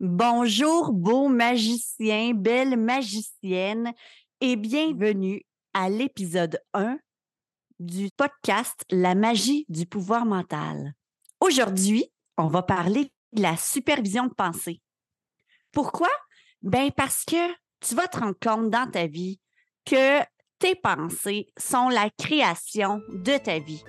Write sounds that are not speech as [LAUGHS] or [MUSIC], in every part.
Bonjour, beaux magiciens, belles magiciennes, et bienvenue à l'épisode 1 du podcast La magie du pouvoir mental. Aujourd'hui, on va parler de la supervision de pensée. Pourquoi? Ben parce que tu vas te rendre compte dans ta vie que tes pensées sont la création de ta vie.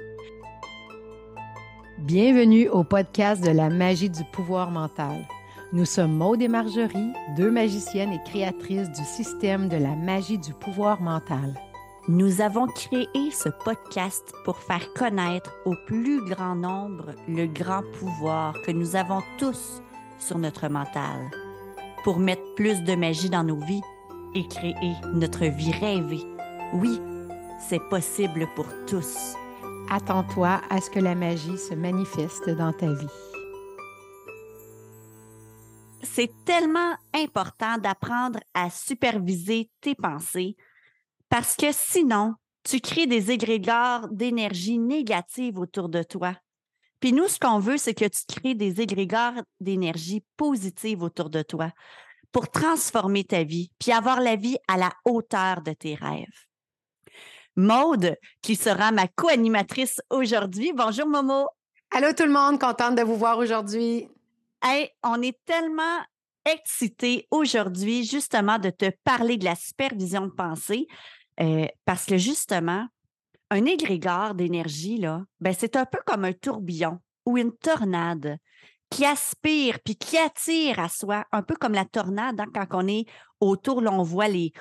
Bienvenue au podcast de la magie du pouvoir mental. Nous sommes Maude et Marjorie, deux magiciennes et créatrices du système de la magie du pouvoir mental. Nous avons créé ce podcast pour faire connaître au plus grand nombre le grand pouvoir que nous avons tous sur notre mental, pour mettre plus de magie dans nos vies et créer notre vie rêvée. Oui, c'est possible pour tous. Attends-toi à ce que la magie se manifeste dans ta vie c'est tellement important d'apprendre à superviser tes pensées parce que sinon, tu crées des égrégores d'énergie négative autour de toi. Puis nous, ce qu'on veut, c'est que tu crées des égrégores d'énergie positive autour de toi pour transformer ta vie, puis avoir la vie à la hauteur de tes rêves. Maude, qui sera ma co-animatrice aujourd'hui. Bonjour Momo. Allô tout le monde, contente de vous voir aujourd'hui. On est tellement excités aujourd'hui justement de te parler de la supervision de pensée euh, parce que justement, un égrégore d'énergie, là, ben, c'est un peu comme un tourbillon ou une tornade qui aspire puis qui attire à soi, un peu comme la tornade hein, quand on est autour, là, on voit les,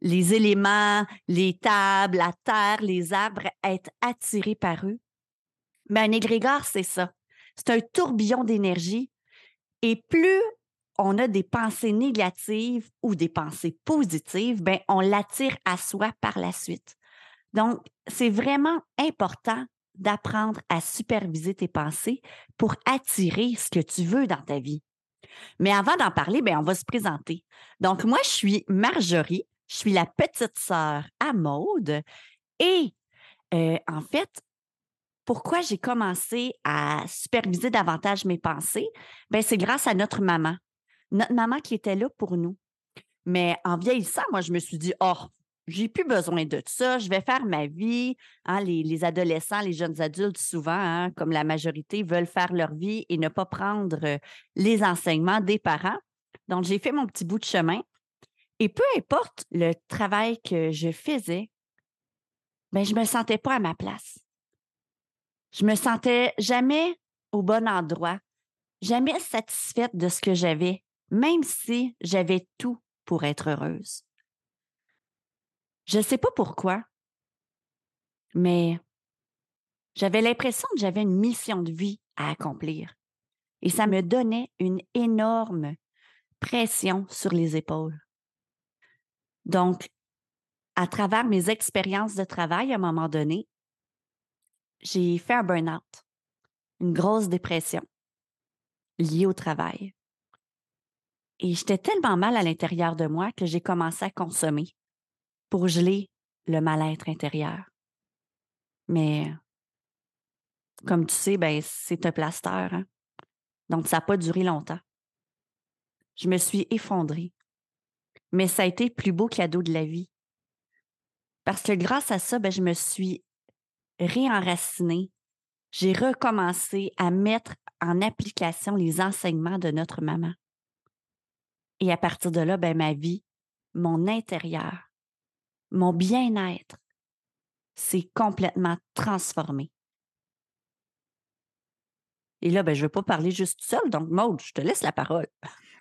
les éléments, les tables, la terre, les arbres être attirés par eux. Mais un égrégore, c'est ça. C'est un tourbillon d'énergie et plus on a des pensées négatives ou des pensées positives, ben, on l'attire à soi par la suite. Donc, c'est vraiment important d'apprendre à superviser tes pensées pour attirer ce que tu veux dans ta vie. Mais avant d'en parler, ben, on va se présenter. Donc, moi, je suis Marjorie, je suis la petite sœur à Maude et euh, en fait, pourquoi j'ai commencé à superviser davantage mes pensées? Ben, c'est grâce à notre maman. Notre maman qui était là pour nous. Mais en vieillissant, moi, je me suis dit, oh, j'ai plus besoin de ça, je vais faire ma vie. Hein, les, adolescents, les jeunes adultes, souvent, hein, comme la majorité, veulent faire leur vie et ne pas prendre les enseignements des parents. Donc, j'ai fait mon petit bout de chemin. Et peu importe le travail que je faisais, ben, je ne me sentais pas à ma place. Je me sentais jamais au bon endroit, jamais satisfaite de ce que j'avais, même si j'avais tout pour être heureuse. Je ne sais pas pourquoi, mais j'avais l'impression que j'avais une mission de vie à accomplir et ça me donnait une énorme pression sur les épaules. Donc, à travers mes expériences de travail à un moment donné, j'ai fait un burn-out, une grosse dépression liée au travail. Et j'étais tellement mal à l'intérieur de moi que j'ai commencé à consommer pour geler le mal-être intérieur. Mais comme tu sais, ben, c'est un plaster. Hein. Donc, ça n'a pas duré longtemps. Je me suis effondrée. Mais ça a été le plus beau cadeau de la vie. Parce que grâce à ça, ben, je me suis réenraciné, j'ai recommencé à mettre en application les enseignements de notre maman. Et à partir de là, ben, ma vie, mon intérieur, mon bien-être s'est complètement transformé. Et là, ben, je ne veux pas parler juste seul, donc Maude, je te laisse la parole.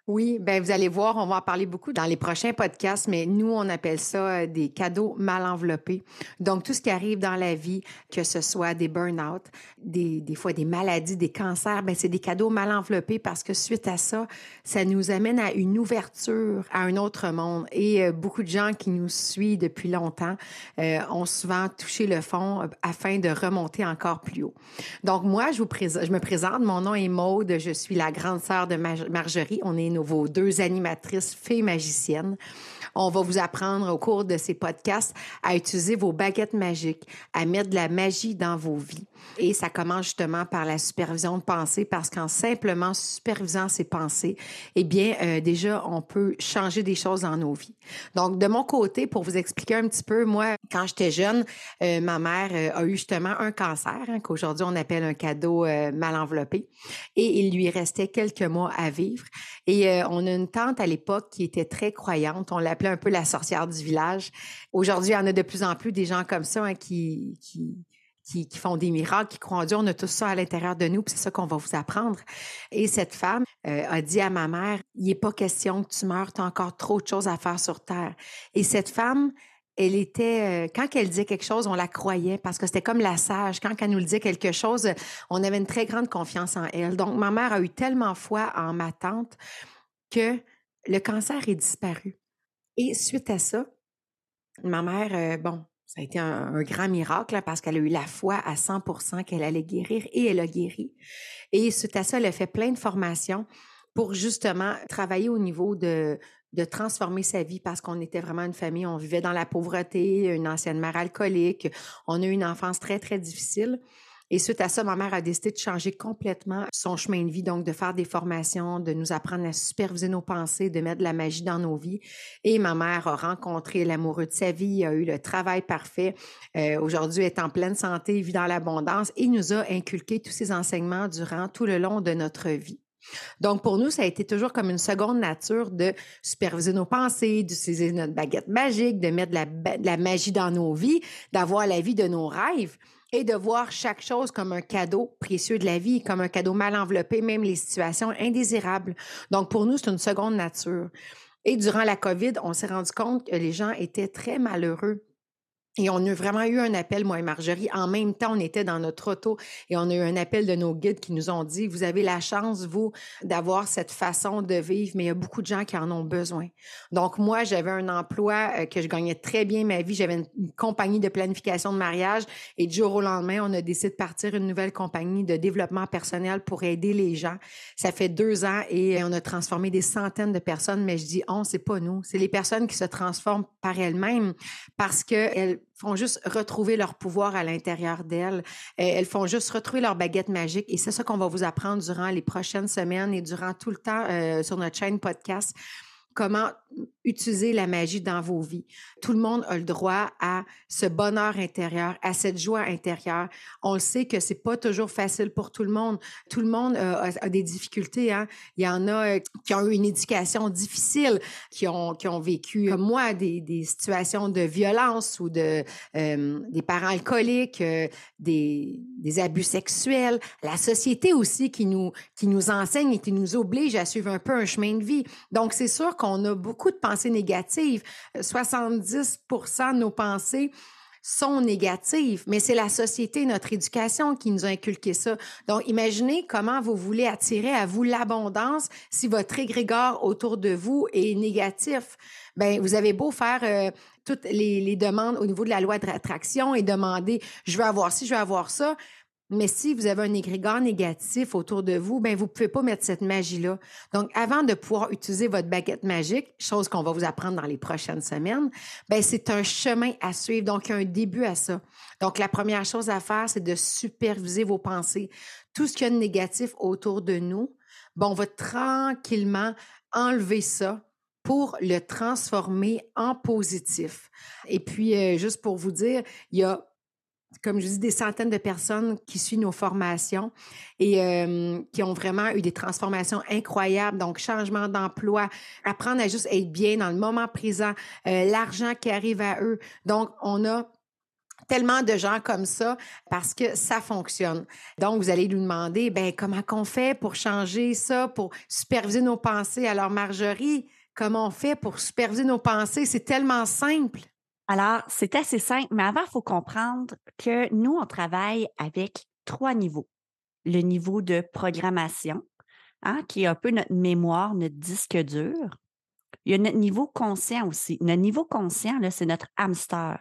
Oui, ben vous allez voir, on va en parler beaucoup dans les prochains podcasts, mais nous, on appelle ça euh, des cadeaux mal enveloppés. Donc, tout ce qui arrive dans la vie, que ce soit des burn-out, des, des fois des maladies, des cancers, ben c'est des cadeaux mal enveloppés parce que suite à ça, ça nous amène à une ouverture à un autre monde. Et euh, beaucoup de gens qui nous suivent depuis longtemps euh, ont souvent touché le fond afin de remonter encore plus haut. Donc, moi, je, vous je me présente, mon nom est Maude, je suis la grande sœur de Marjorie. On est vos deux animatrices filles magiciennes. On va vous apprendre au cours de ces podcasts à utiliser vos baguettes magiques, à mettre de la magie dans vos vies. Et ça commence justement par la supervision de pensée parce qu'en simplement supervisant ses pensées, eh bien, euh, déjà, on peut changer des choses dans nos vies. Donc, de mon côté, pour vous expliquer un petit peu, moi, quand j'étais jeune, euh, ma mère euh, a eu justement un cancer, hein, qu'aujourd'hui on appelle un cadeau mal enveloppé, et il lui restait quelques mois à vivre. Et on a une tante à l'époque qui était très croyante. On l'appelait un peu la sorcière du village. Aujourd'hui, il y en a de plus en plus des gens comme ça hein, qui, qui qui, font des miracles, qui croient en Dieu. On a tout ça à l'intérieur de nous, puis c'est ça qu'on va vous apprendre. Et cette femme euh, a dit à ma mère, il n'est pas question que tu meurs, tu as encore trop de choses à faire sur Terre. Et cette femme, elle était, euh, quand elle disait quelque chose, on la croyait parce que c'était comme la sage. Quand elle nous disait quelque chose, on avait une très grande confiance en elle. Donc, ma mère a eu tellement foi en ma tante que le cancer est disparu. Et suite à ça, ma mère, euh, bon, ça a été un, grand miracle parce qu'elle a eu la foi à 100% qu'elle allait guérir et elle a guéri. Et suite à ça, elle a fait plein de formations pour justement travailler au niveau de, de transformer sa vie parce qu'on était vraiment une famille, on vivait dans la pauvreté, une ancienne mère alcoolique, on a eu une enfance très, très difficile. Et suite à ça, ma mère a décidé de changer complètement son chemin de vie, donc de faire des formations, de nous apprendre à superviser nos pensées, de mettre de la magie dans nos vies. Et ma mère a rencontré l'amoureux de sa vie, a eu le travail parfait. Euh, aujourd'hui, est en pleine santé, vit dans l'abondance et nous a inculqué tous ces enseignements durant tout le long de notre vie. Donc, pour nous, ça a été toujours comme une seconde nature de superviser nos pensées, d'utiliser notre baguette magique, de mettre de la magie dans nos vies, d'avoir la vie de nos rêves et de voir chaque chose comme un cadeau précieux de la vie, comme un cadeau mal enveloppé, même les situations indésirables. Donc, pour nous, c'est une seconde nature. Et durant la COVID, on s'est rendu compte que les gens étaient très malheureux et on a vraiment eu un appel, moi et Marjorie. En même temps, on était dans notre auto et on a eu un appel de nos guides qui nous ont dit, vous avez la chance, vous, d'avoir cette façon de vivre, mais il y a beaucoup de gens qui en ont besoin. Donc, moi, j'avais un emploi euh, que je gagnais très bien ma vie. J'avais une, compagnie de planification de mariage et du jour au lendemain, on a décidé de partir une nouvelle compagnie de développement personnel pour aider les gens. Ça fait deux ans et on a transformé des centaines de personnes, mais je dis on, c'est pas nous. C'est les personnes qui se transforment par elles-mêmes parce qu'elles font juste retrouver leur pouvoir à l'intérieur d'elles. Elles font juste retrouver leur baguette magique. Et c'est ça qu'on va vous apprendre durant les prochaines semaines et durant tout le temps euh, sur notre chaîne podcast comment utiliser la magie dans vos vies. Tout le monde a le droit à ce bonheur intérieur, à cette joie intérieure. On le sait que c'est pas toujours facile pour tout le monde. Tout le monde a, des difficultés. Hein. Il y en a euh, qui ont eu une éducation difficile, qui ont, qui ont vécu, comme moi, des, des situations de violence ou de euh, des parents alcooliques, euh, des, des abus sexuels. La société aussi qui nous, qui nous enseigne et qui nous oblige à suivre un peu un chemin de vie. Donc, c'est sûr qu'on a beaucoup de négatives. 70% de nos pensées sont négatives, mais c'est la société, notre éducation qui nous a inculqué ça. Donc, imaginez comment vous voulez attirer à vous l'abondance si votre égrégore autour de vous est négatif. Ben, vous avez beau faire euh, toutes les, les, demandes au niveau de la loi de rétraction et demander, je veux avoir ci, je veux avoir ça. Mais si vous avez un égrégore négatif autour de vous, ben vous pouvez pas mettre cette magie-là. Donc, avant de pouvoir utiliser votre baguette magique, chose qu'on va vous apprendre dans les prochaines semaines, ben c'est un chemin à suivre. Donc, il y a un début à ça. Donc, la première chose à faire, c'est de superviser vos pensées. Tout ce qu'il y a de négatif autour de nous, bon, on va tranquillement enlever ça pour le transformer en positif. Et puis, euh, juste pour vous dire, il y a comme je dis, des centaines de personnes qui suivent nos formations et euh, qui ont vraiment eu des transformations incroyables. Donc, changement d'emploi, apprendre à juste être bien dans le moment présent, euh, l'argent qui arrive à eux. Donc, on a tellement de gens comme ça parce que ça fonctionne. Donc, vous allez nous demander, ben comment qu'on fait pour changer ça, pour superviser nos pensées? Alors, Marjorie, comment on fait pour superviser nos pensées? C'est tellement simple. Alors, c'est assez simple, mais avant, il faut comprendre que nous, on travaille avec trois niveaux. Le niveau de programmation, hein, qui est un peu notre mémoire, notre disque dur. Il y a notre niveau conscient aussi. Notre niveau conscient, c'est notre hamster.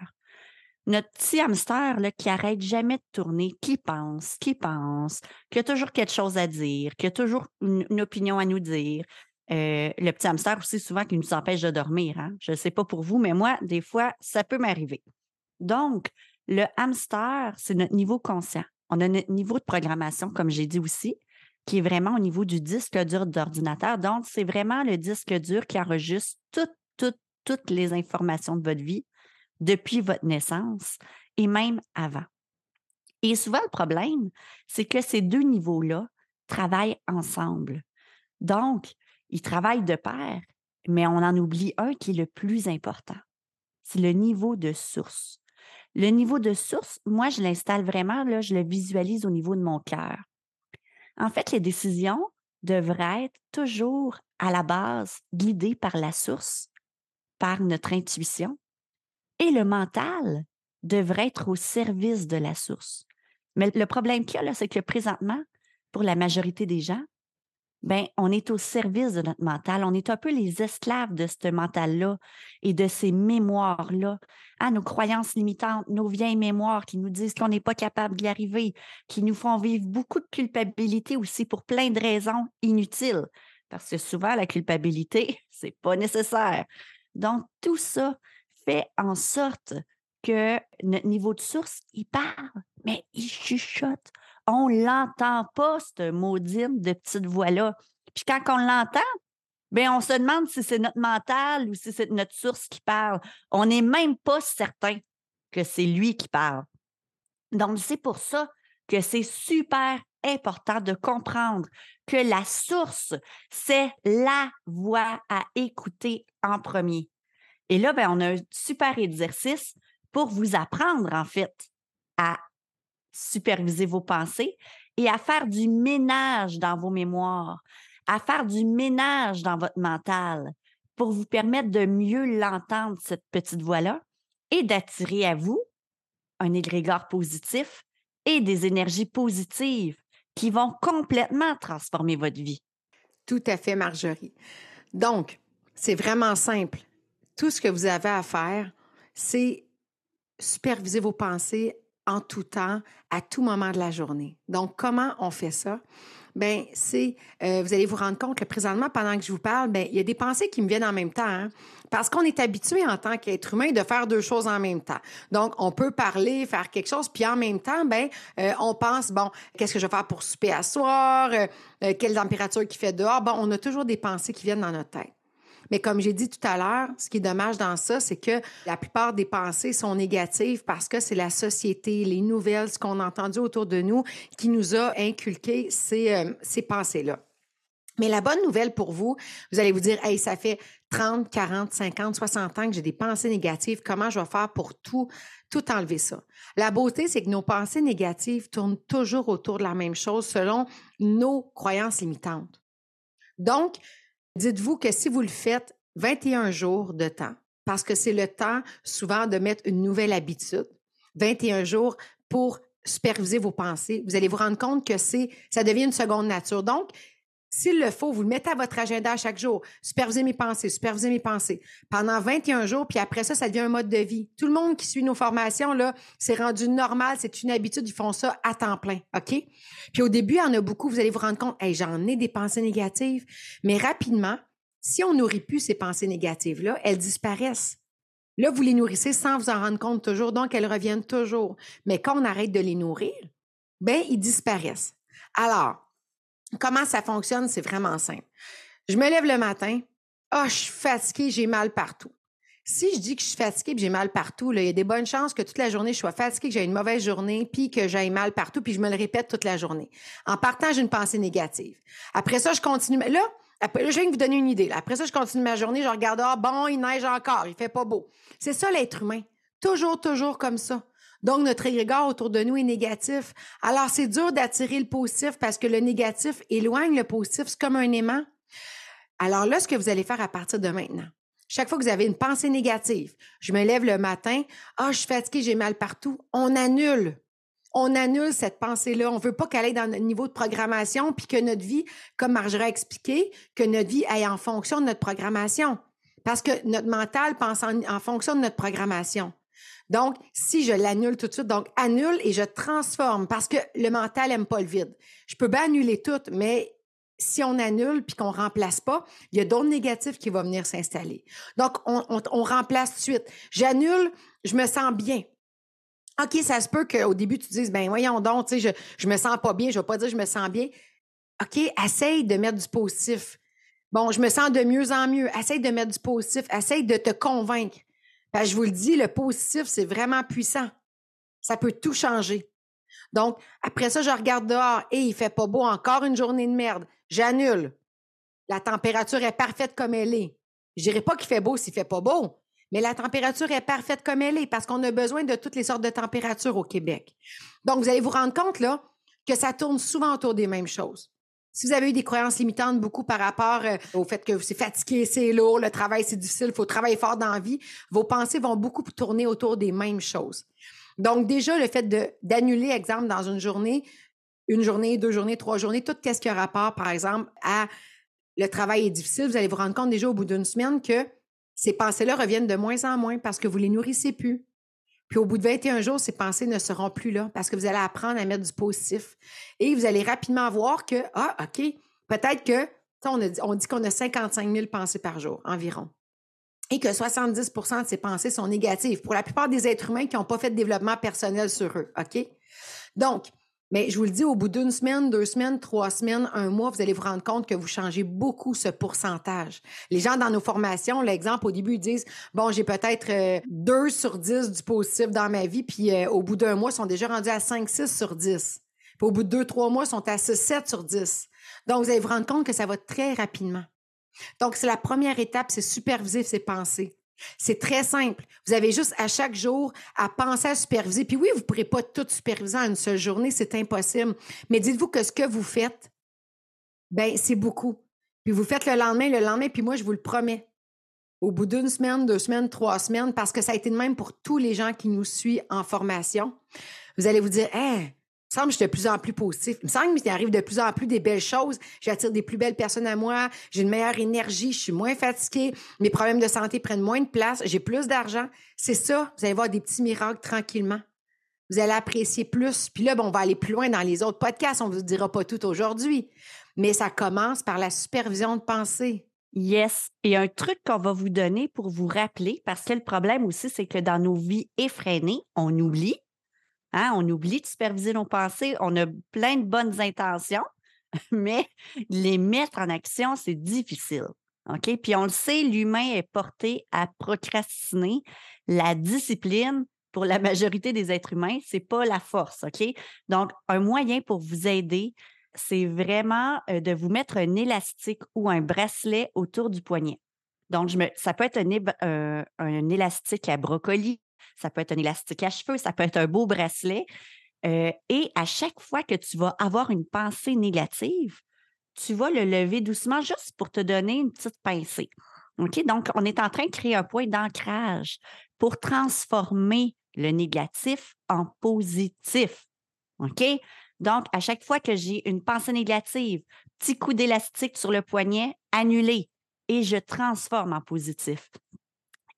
Notre petit hamster qui arrête jamais de tourner, qui pense, qui pense, qui a toujours quelque chose à dire, qui a toujours une opinion à nous dire, Euh, le petit hamster aussi, souvent, qui nous empêche de dormir. Hein. Je ne sais pas pour vous, mais moi, des fois, ça peut m'arriver. Donc, le hamster, c'est notre niveau conscient. On a notre niveau de programmation, comme j'ai dit aussi, qui est vraiment au niveau du disque dur d'ordinateur. Donc, c'est vraiment le disque dur qui enregistre toutes, toutes, toutes les informations de votre vie depuis votre naissance et même avant. Et souvent, le problème, c'est que ces deux niveaux-là travaillent ensemble. Donc, ils travaillent de pair, mais on en oublie un qui est le plus important. C'est le niveau de source. Le niveau de source, moi, je l'installe vraiment, là, je le visualise au niveau de mon cœur. En fait, les décisions devraient être toujours à la base guidées par la source, par notre intuition, et le mental devrait être au service de la source. Mais le problème qu'il y a, c'est que présentement, pour la majorité des gens, ben, on est au service de notre mental. On est un peu les esclaves de ce mental-là et de ces mémoires-là. Ah, nos croyances limitantes, nos vieilles mémoires qui nous disent qu'on n'est pas capable d'y arriver, qui nous font vivre beaucoup de culpabilité aussi pour plein de raisons inutiles. Parce que souvent, la culpabilité, [LAUGHS] c'est pas nécessaire. Donc, tout ça fait en sorte que notre niveau de source, il parle, mais il chuchote on l'entend pas, cette maudine de petite voix-là. Puis quand on l'entend, bien, on se demande si c'est notre mental ou si c'est notre source qui parle. On n'est même pas certain que c'est lui qui parle. Donc, c'est pour ça que c'est super important de comprendre que la source, c'est la voix à écouter en premier. Et là, bien, on a un super exercice pour vous apprendre, en fait, à superviser vos pensées et à faire du ménage dans vos mémoires, à faire du ménage dans votre mental pour vous permettre de mieux l'entendre, cette petite voix-là, et d'attirer à vous un égrégore positif et des énergies positives qui vont complètement transformer votre vie. Tout à fait, Marjorie. Donc, c'est vraiment simple. Tout ce que vous avez à faire, c'est superviser vos pensées en tout temps, à tout moment de la journée. Donc, comment on fait ça? Ben, c'est, euh, vous allez vous rendre compte que présentement, pendant que je vous parle, ben, il y a des pensées qui me viennent en même temps, hein. parce qu'on est habitué en tant qu'être humain de faire deux choses en même temps. Donc, on peut parler, faire quelque chose, puis en même temps, ben, euh, on pense, bon, qu'est-ce que je vais faire pour souper à soir, euh, quelle température qui fait dehors? Bon, on a toujours des pensées qui viennent dans notre tête. Mais comme j'ai dit tout à l'heure, ce qui est dommage dans ça, c'est que la plupart des pensées sont négatives parce que c'est la société, les nouvelles, ce qu'on a entendu autour de nous qui nous a inculqué ces, euh, ces pensées-là. Mais la bonne nouvelle pour vous, vous allez vous dire, hey, ça fait 30, 40, 50, 60 ans que j'ai des pensées négatives. Comment je vais faire pour tout, tout enlever ça? La beauté, c'est que nos pensées négatives tournent toujours autour de la même chose selon nos croyances limitantes. Donc, Dites-vous que si vous le faites 21 jours de temps, parce que c'est le temps souvent de mettre une nouvelle habitude, 21 jours pour superviser vos pensées, vous allez vous rendre compte que c'est, ça devient une seconde nature. Donc, s'il le faut, vous le mettez à votre agenda chaque jour. Supervisez mes pensées, supervisez mes pensées. Pendant 21 jours, puis après ça, ça devient un mode de vie. Tout le monde qui suit nos formations, là, c'est rendu normal, c'est une habitude, ils font ça à temps plein, OK? Puis au début, il y en a beaucoup, vous allez vous rendre compte, hey, j'en ai des pensées négatives. Mais rapidement, si on nourrit plus ces pensées négatives-là, elles disparaissent. Là, vous les nourrissez sans vous en rendre compte toujours, donc elles reviennent toujours. Mais quand on arrête de les nourrir, ben ils disparaissent. Alors, Comment ça fonctionne? C'est vraiment simple. Je me lève le matin. Ah, je suis fatiguée, j'ai mal partout. Si je dis que je suis fatiguée et j'ai mal partout, il y a des bonnes chances que toute la journée, je sois fatiguée, que j'ai une mauvaise journée, puis que j'ai mal partout, puis je me le répète toute la journée. En partant, j'ai une pensée négative. Après ça, je continue. Là, après, je viens de vous donner une idée. Après ça, je continue ma journée, je regarde, ah, bon, il neige encore, il fait pas beau. C'est ça l'être humain. Toujours, toujours comme ça. Donc, notre égrégore autour de nous est négatif. Alors, c'est dur d'attirer le positif parce que le négatif éloigne le positif. C'est comme un aimant. Alors là, ce que vous allez faire à partir de maintenant, chaque fois que vous avez une pensée négative, je me lève le matin, ah, oh, je suis fatiguée, j'ai mal partout, on annule. On annule cette pensée-là. On ne veut pas qu'elle aille dans notre niveau de programmation, puis que notre vie, comme Marjorie a expliqué, que notre vie aille en fonction de notre programmation. Parce que notre mental pense en fonction de notre programmation. Donc, si je l'annule tout de suite, donc annule et je transforme parce que le mental n'aime pas le vide. Je peux bien annuler tout, mais si on annule puis qu'on remplace pas, il y a d'autres négatifs qui vont venir s'installer. Donc, on, remplace tout de suite. J'annule, je me sens bien. OK, ça se peut qu'au début, tu dises, ben voyons donc, tu sais, je, je me sens pas bien, je vais pas dire je me sens bien. OK, essaye de mettre du positif. Bon, je me sens de mieux en mieux. Essaye de mettre du positif. Essaye de te convaincre. Ben, je vous le dis, le positif, c'est vraiment puissant. Ça peut tout changer. Donc, après ça, je regarde dehors et il fait pas beau, encore une journée de merde. J'annule. La température est parfaite comme elle est. Je dirais pas qu'il fait beau s'il fait pas beau, mais la température est parfaite comme elle est parce qu'on a besoin de toutes les sortes de températures au Québec. Donc, vous allez vous rendre compte, là, que ça tourne souvent autour des mêmes choses. Si vous avez eu des croyances limitantes beaucoup par rapport euh, au fait que c'est fatigué, c'est lourd, le travail c'est difficile, il faut travailler fort dans la vie, vos pensées vont beaucoup tourner autour des mêmes choses. Donc déjà le fait d'annuler exemple dans une journée, une journée, deux journées, trois journées, tout ce qui a rapport par exemple à le travail est difficile, vous allez vous rendre compte déjà au bout d'une semaine que ces pensées-là reviennent de moins en moins parce que vous les nourrissez plus. Puis au bout de 21 jours, ces pensées ne seront plus là parce que vous allez apprendre à mettre du positif. Et vous allez rapidement voir que, ah, OK, peut-être que, on, dit qu'on a 55 000 pensées par jour environ. Et que 70% de ces pensées sont négatives pour la plupart des êtres humains qui n'ont pas fait de développement personnel sur eux. OK? Donc, mais je vous le dis, au bout d'une semaine, deux semaines, trois semaines, un mois, vous allez vous rendre compte que vous changez beaucoup ce pourcentage. Les gens dans nos formations, l'exemple, au début, ils disent, bon, j'ai peut-être euh, deux sur dix du positif dans ma vie, puis euh, au bout d'un mois, ils sont déjà rendus à cinq, six sur dix. Puis au bout de deux, trois mois, ils sont à six, sept sur dix. Donc, vous allez vous rendre compte que ça va très rapidement. Donc, c'est la première étape, c'est superviser ses pensées. C'est très simple. Vous avez juste à chaque jour à penser à superviser. Puis oui, vous ne pourrez pas tout superviser en une seule journée, c'est impossible. Mais dites-vous que ce que vous faites, ben c'est beaucoup. Puis vous faites le lendemain, le lendemain, puis moi, je vous le promets. Au bout d'une semaine, deux semaines, trois semaines, parce que ça a été de même pour tous les gens qui nous suivent en formation, vous allez vous dire, hein, me semble que je suis de plus en plus positif. Il me semble qu'il arrive de plus en plus des belles choses. J'attire des plus belles personnes à moi. J'ai une meilleure énergie. Je suis moins fatiguée. Mes problèmes de santé prennent moins de place. J'ai plus d'argent. C'est ça. Vous allez voir des petits miracles tranquillement. Vous allez apprécier plus. Puis là, bon, on va aller plus loin dans les autres podcasts. On ne vous dira pas tout aujourd'hui. Mais ça commence par la supervision de pensée. Yes. Et un truc qu'on va vous donner pour vous rappeler, parce que le problème aussi, c'est que dans nos vies effrénées, on oublie Hein, on oublie de superviser nos pensées. On a plein de bonnes intentions, [LAUGHS] mais les mettre en action, c'est difficile. OK? Puis on le sait, l'humain est porté à procrastiner. La discipline, pour la [LAUGHS] majorité des êtres humains, ce n'est pas la force. OK? Donc, un moyen pour vous aider, c'est vraiment euh, de vous mettre un élastique ou un bracelet autour du poignet. Donc, ça peut être un, euh, un élastique à brocoli, ça peut être un élastique à cheveux, ça peut être un beau bracelet. Euh, et à chaque fois que tu vas avoir une pensée négative, tu vas le lever doucement juste pour te donner une petite pincée. OK? Donc, on est en train de créer un point d'ancrage pour transformer le négatif en positif. OK? Donc, à chaque fois que j'ai une pensée négative, petit coup d'élastique sur le poignet, annulé, et je transforme en positif.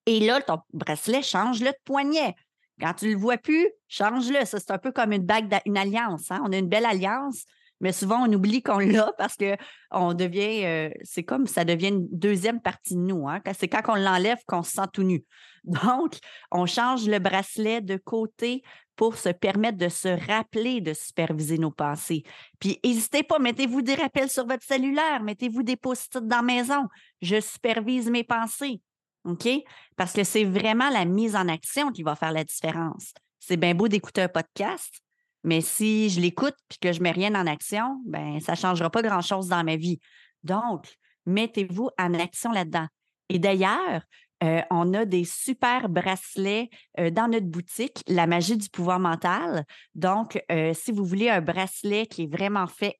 Et là, ton bracelet, change-le de poignet. Quand tu ne le vois plus, change-le. Ça, c'est un peu comme une bague, une alliance. Hein. On a une belle alliance, mais souvent, on oublie qu'on [LAUGHS] l'a parce que on devient, euh, c'est comme ça devient une deuxième partie de nous. Hein. C'est quand on l'enlève qu'on se sent tout nu. [LAUGHS] Donc, on change le bracelet de côté pour se permettre de se rappeler de superviser nos pensées. Puis, n'hésitez pas, mettez-vous des rappels sur votre cellulaire, mettez-vous des post-it dans la maison. Je supervise mes pensées. OK? Parce que c'est vraiment la mise en action qui va faire la différence. C'est bien beau d'écouter un podcast, mais si je l'écoute et que je ne mets rien en action, ben ça ne changera pas grand-chose dans ma vie. Donc, mettez-vous en action là-dedans. Et d'ailleurs, euh, on a des super bracelets euh, dans notre boutique, La magie du pouvoir mental. Donc, euh, si vous voulez un bracelet qui est vraiment fait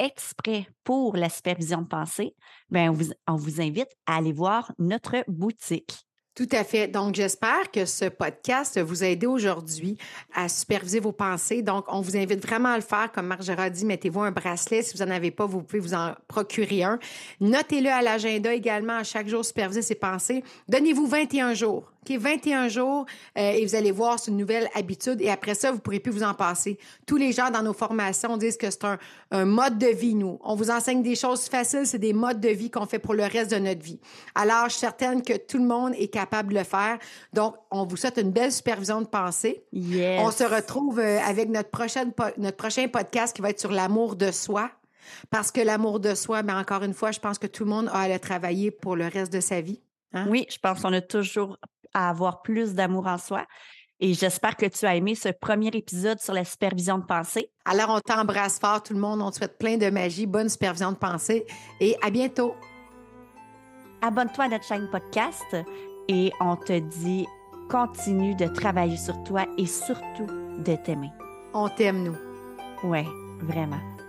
exprès pour la supervision de pensée, bien, on, vous, invite à aller voir notre boutique. Tout à fait. Donc, j'espère que ce podcast vous a aidé aujourd'hui à superviser vos pensées. Donc, on vous invite vraiment à le faire. Comme Margera dit, mettez-vous un bracelet. Si vous n'en avez pas, vous pouvez vous en procurer un. Notez-le à l'agenda également à chaque jour, superviser ses pensées. Donnez-vous 21 jours. OK? 21 jours euh, et vous allez voir, c'est une nouvelle habitude. Et après ça, vous ne pourrez plus vous en passer. Tous les gens dans nos formations disent que c'est un, un, mode de vie, nous. On vous enseigne des choses faciles, c'est des modes de vie qu'on fait pour le reste de notre vie. Alors, je suis certaine que tout le monde est capable de le faire. Donc, on vous souhaite une belle supervision de pensée. Yes. On se retrouve euh, avec notre, prochaine, notre prochain podcast qui va être sur l'amour de soi. Parce que l'amour de soi, mais encore une fois, je pense que tout le monde a à le travailler pour le reste de sa vie. Hein? Oui, je pense qu'on a toujours à avoir plus d'amour en soi. Et j'espère que tu as aimé ce premier épisode sur la supervision de pensée. Alors, on t'embrasse fort, tout le monde. On te souhaite plein de magie, bonne supervision de pensée et à bientôt. Abonne-toi à notre chaîne podcast et on te dit continue de travailler sur toi et surtout de t'aimer. On t'aime, nous. Oui, vraiment.